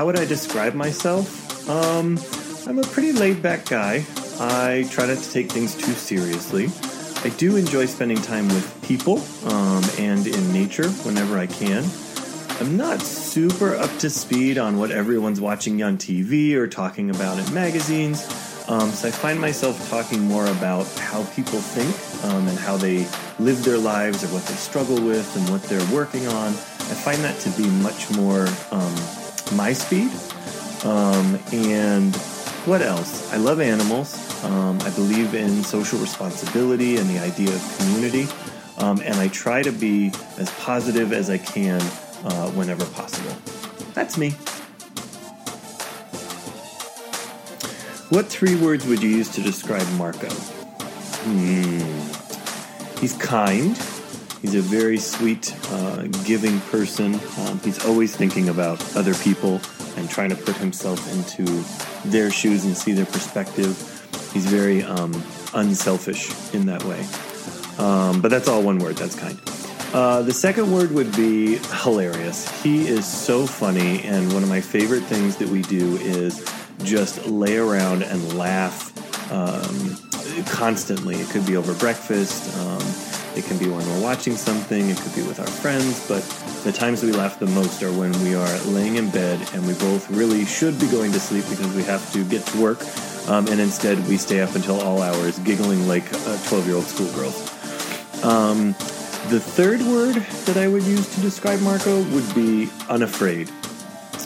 how would I describe myself? Um, I'm a pretty laid back guy. I try not to take things too seriously. I do enjoy spending time with people um, and in nature whenever I can. I'm not super up to speed on what everyone's watching on TV or talking about in magazines, um, so I find myself talking more about how people think um, and how they live their lives or what they struggle with and what they're working on. I find that to be much more um, my speed. Um, and what else? I love animals. Um, I believe in social responsibility and the idea of community. Um, and I try to be as positive as I can uh, whenever possible. That's me. What three words would you use to describe Marco? Hmm. He's kind. He's a very sweet, uh, giving person. Um, he's always thinking about other people and trying to put himself into their shoes and see their perspective. He's very um, unselfish in that way. Um, but that's all one word. That's kind. Uh, the second word would be hilarious. He is so funny, and one of my favorite things that we do is just lay around and laugh um, constantly. It could be over breakfast. Um, it can be when we're watching something. It could be with our friends. But the times we laugh the most are when we are laying in bed and we both really should be going to sleep because we have to get to work. Um, and instead, we stay up until all hours, giggling like 12 year old schoolgirls. Um, the third word that I would use to describe Marco would be unafraid.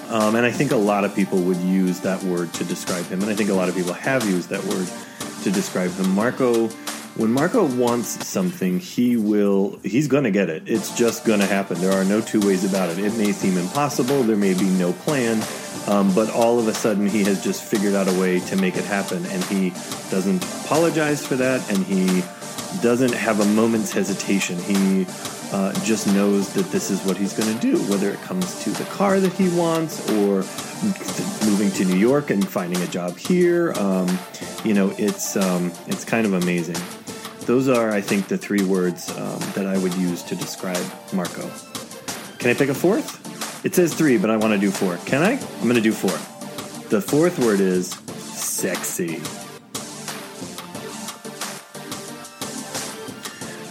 Um, and I think a lot of people would use that word to describe him. And I think a lot of people have used that word to describe him. Marco, when Marco wants something, he will, he's going to get it. It's just going to happen. There are no two ways about it. It may seem impossible, there may be no plan, um, but all of a sudden he has just figured out a way to make it happen. And he doesn't apologize for that, and he doesn't have a moment's hesitation. He uh, just knows that this is what he's going to do, whether it comes to the car that he wants or moving to New York and finding a job here. Um, you know, it's um, it's kind of amazing. Those are, I think, the three words um, that I would use to describe Marco. Can I pick a fourth? It says three, but I want to do four. Can I? I'm going to do four. The fourth word is sexy.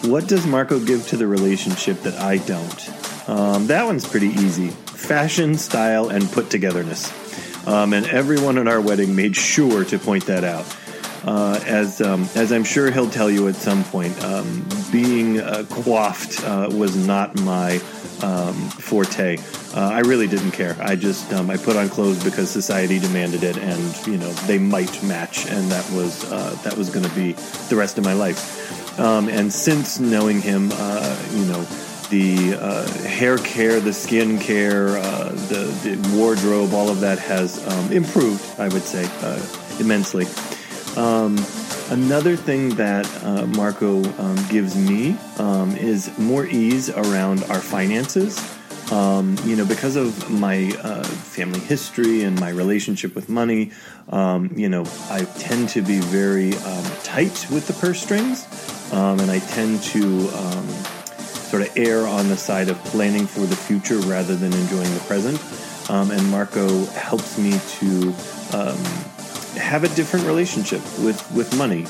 What does Marco give to the relationship that I don't? Um, that one's pretty easy fashion, style, and put togetherness. Um, and everyone at our wedding made sure to point that out. Uh, as um, as I'm sure he'll tell you at some point, um, being uh, coiffed uh, was not my um, forte. Uh, I really didn't care. I just um, I put on clothes because society demanded it, and you know they might match, and that was uh, that was going to be the rest of my life. Um, and since knowing him, uh, you know, the uh, hair care, the skin care, uh, the, the, wardrobe, all of that has um, improved, I would say, uh, immensely. Um, another thing that uh, Marco um, gives me um, is more ease around our finances. Um, you know, because of my uh, family history and my relationship with money, um, you know, I tend to be very um, tight with the purse strings, um, and I tend to um, sort of err on the side of planning for the future rather than enjoying the present. Um, and Marco helps me to have a different relationship with with money.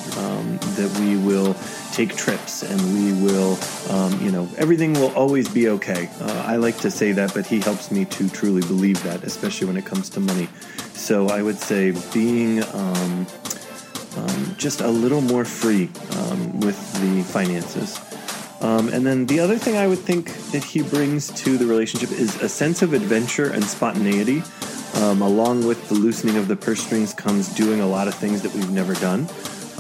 that we will take trips and we will, um, you know, everything will always be okay. Uh, I like to say that, but he helps me to truly believe that, especially when it comes to money. So I would say being um, um, just a little more free um, with the finances. Um, and then the other thing I would think that he brings to the relationship is a sense of adventure and spontaneity. Um, along with the loosening of the purse strings comes doing a lot of things that we've never done.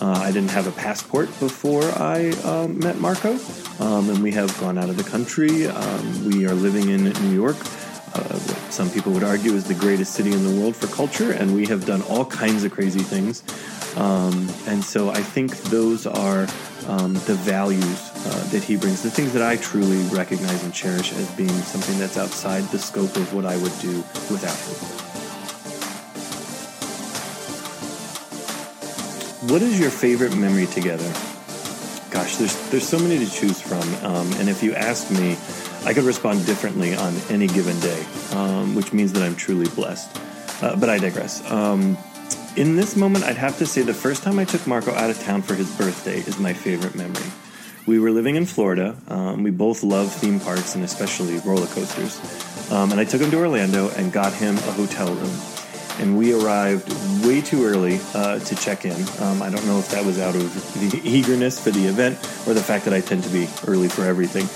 Uh, I didn't have a passport before I uh, met Marco, um, and we have gone out of the country. Um, we are living in New York, uh, what some people would argue is the greatest city in the world for culture, and we have done all kinds of crazy things. Um, and so I think those are um, the values uh, that he brings, the things that I truly recognize and cherish as being something that's outside the scope of what I would do without him. What is your favorite memory together? Gosh, there's there's so many to choose from, um, and if you ask me, I could respond differently on any given day, um, which means that I'm truly blessed. Uh, but I digress. Um, in this moment, I'd have to say the first time I took Marco out of town for his birthday is my favorite memory. We were living in Florida. Um, we both love theme parks and especially roller coasters. Um, and I took him to Orlando and got him a hotel room. And we arrived way too early uh, to check in. Um, I don't know if that was out of the eagerness for the event or the fact that I tend to be early for everything.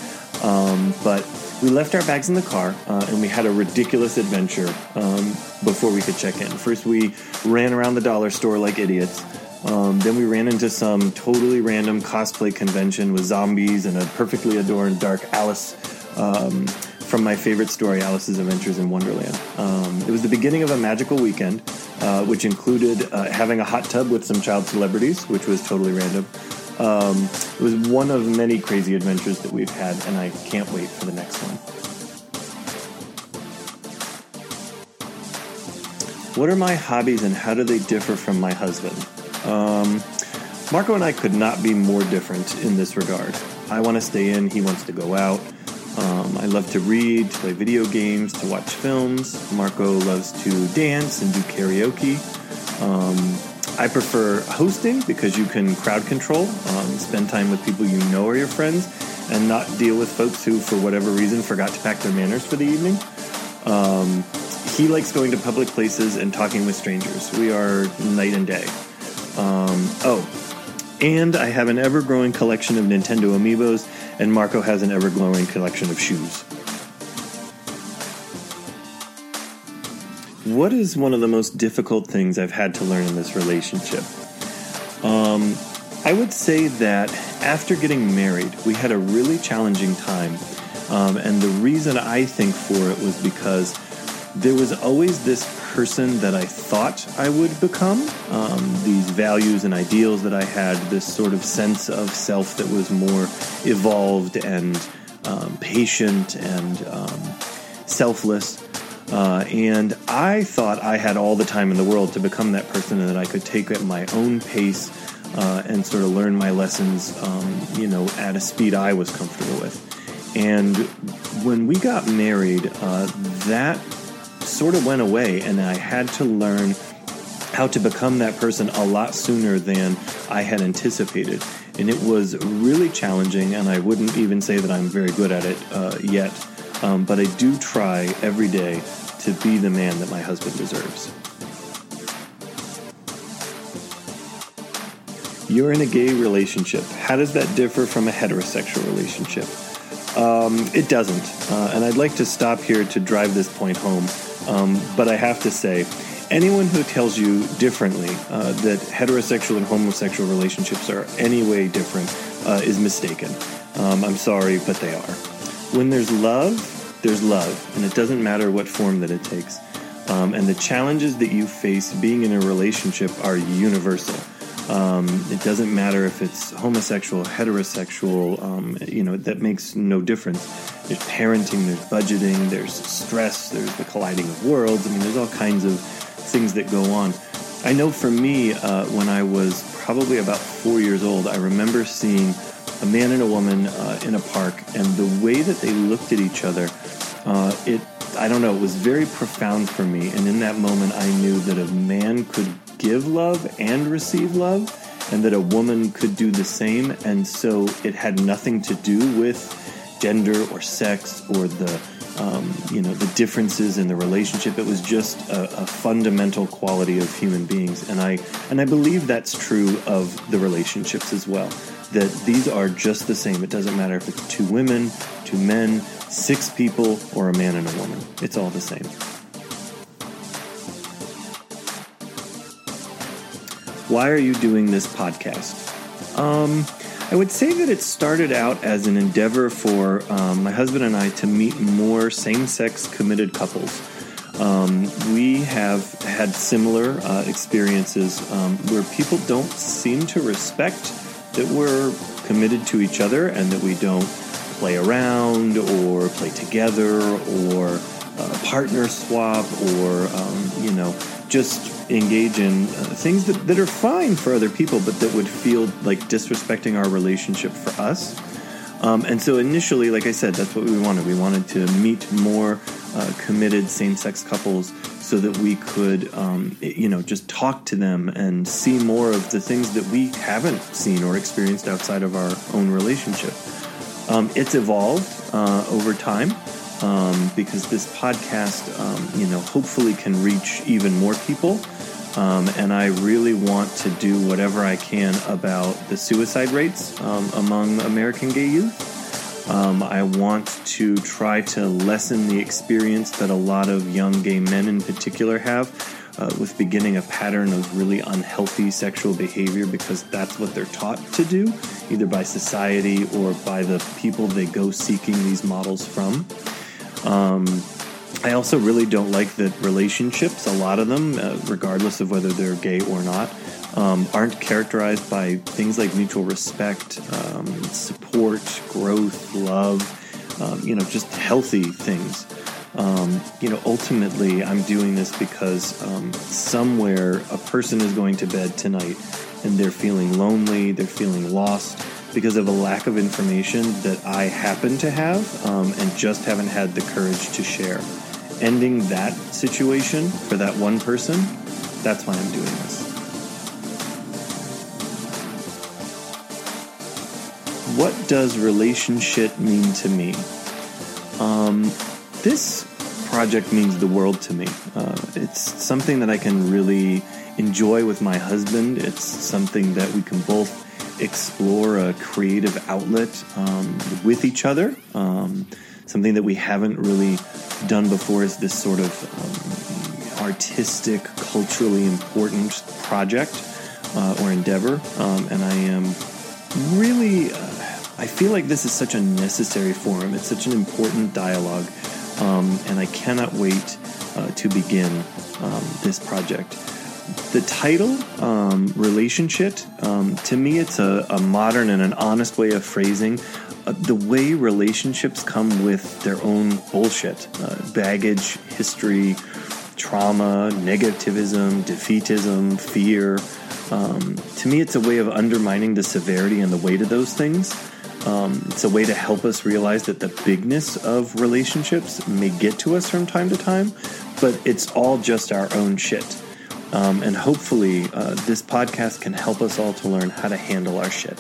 Um, but we left our bags in the car uh, and we had a ridiculous adventure um, before we could check in. First, we ran around the dollar store like idiots. Um, then we ran into some totally random cosplay convention with zombies and a perfectly adorned dark Alice um, from my favorite story, Alice's Adventures in Wonderland. Um, it was the beginning of a magical weekend, uh, which included uh, having a hot tub with some child celebrities, which was totally random. Um, it was one of many crazy adventures that we've had, and I can't wait for the next one. What are my hobbies and how do they differ from my husband? Um, Marco and I could not be more different in this regard. I want to stay in, he wants to go out. Um, I love to read, to play video games, to watch films. Marco loves to dance and do karaoke. Um, I prefer hosting because you can crowd control, um, spend time with people you know are your friends, and not deal with folks who, for whatever reason, forgot to pack their manners for the evening. Um, he likes going to public places and talking with strangers. We are night and day. Um, oh, and I have an ever growing collection of Nintendo amiibos, and Marco has an ever growing collection of shoes. What is one of the most difficult things I've had to learn in this relationship? Um, I would say that after getting married, we had a really challenging time. Um, and the reason I think for it was because there was always this person that I thought I would become, um, these values and ideals that I had, this sort of sense of self that was more evolved and um, patient and um, selfless. Uh, and I thought I had all the time in the world to become that person and that I could take at my own pace uh, and sort of learn my lessons, um, you know, at a speed I was comfortable with. And when we got married, uh, that sort of went away, and I had to learn how to become that person a lot sooner than I had anticipated. And it was really challenging, and I wouldn't even say that I'm very good at it uh, yet. Um, but I do try every day to be the man that my husband deserves. You're in a gay relationship. How does that differ from a heterosexual relationship? Um, it doesn't. Uh, and I'd like to stop here to drive this point home. Um, but I have to say, anyone who tells you differently uh, that heterosexual and homosexual relationships are any way different uh, is mistaken. Um, I'm sorry, but they are. When there's love, there's love, and it doesn't matter what form that it takes. Um, and the challenges that you face being in a relationship are universal. Um, it doesn't matter if it's homosexual, heterosexual, um, you know, that makes no difference. There's parenting, there's budgeting, there's stress, there's the colliding of worlds. I mean, there's all kinds of things that go on. I know for me, uh, when I was probably about four years old, I remember seeing a man and a woman uh, in a park, and the way that they looked at each other, uh, it I don't know, it was very profound for me. And in that moment, I knew that a man could give love and receive love, and that a woman could do the same. And so it had nothing to do with gender or sex or the um, you know the differences in the relationship. It was just a, a, fundamental quality of human beings, and I and I believe that's true of the relationships as well. That these are just the same. It doesn't matter if it's two women, two men, six people, or a man and a woman. It's all the same. Why are you doing this podcast? Um, I would say that it started out as an endeavor for um, my husband and I to meet more same sex committed couples. Um, we have had similar uh, experiences um, where people don't seem to respect that we're committed to each other and that we don't play around or play together or uh, partner swap or, um, you know, just engage in uh, things that, that are fine for other people, but that would feel like disrespecting our relationship for us. Um, and so initially, like I said, that's what we wanted. We wanted to meet more uh, committed same sex couples so that we could, um, you know, just talk to them and see more of the things that we haven't seen or experienced outside of our own relationship. Um, it's evolved uh, over time um, because this podcast, um, you know, hopefully can reach even more people. Um, and I really want to do whatever I can about the suicide rates um, among American gay youth. Um, I want to try to lessen the experience that a lot of young gay men in particular have uh, with beginning a pattern of really unhealthy sexual behavior because that's what they're taught to do, either by society or by the people they go seeking these models from. Um, I also really don't like that relationships, a lot of them, uh, regardless of whether they're gay or not, um, aren't characterized by things like mutual respect, um, support, growth, love, um, you know, just healthy things. Um, you know, ultimately, I'm doing this because um, somewhere a person is going to bed tonight and they're feeling lonely, they're feeling lost because of a lack of information that I happen to have um, and just haven't had the courage to share. Ending that situation for that one person, that's why I'm doing this. what does relationship mean to me? Um, this project means the world to me. Uh, it's something that I can really enjoy with my husband. It's something that we can both explore a creative outlet um, with each other. Um, something that we haven't really done before is this sort of um, artistic, culturally important project uh, or endeavor. Um, and I am really. Uh, I feel like this is such a necessary forum. It's such an important dialogue, um, and I cannot wait uh, to begin this project. The title, um, Relationship, um, to me, it's a, a, modern and an honest way of phrasing uh, the way relationships come with their own bullshit, uh, baggage, history, trauma, negativism, defeatism, fear. Um, to me, it's a way of undermining the severity and the weight of those things um, it's a way to help us realize that the bigness of relationships may get to us from time to time, but it's all just our own shit. Um, and hopefully, uh, this podcast can help us all to learn how to handle our shit.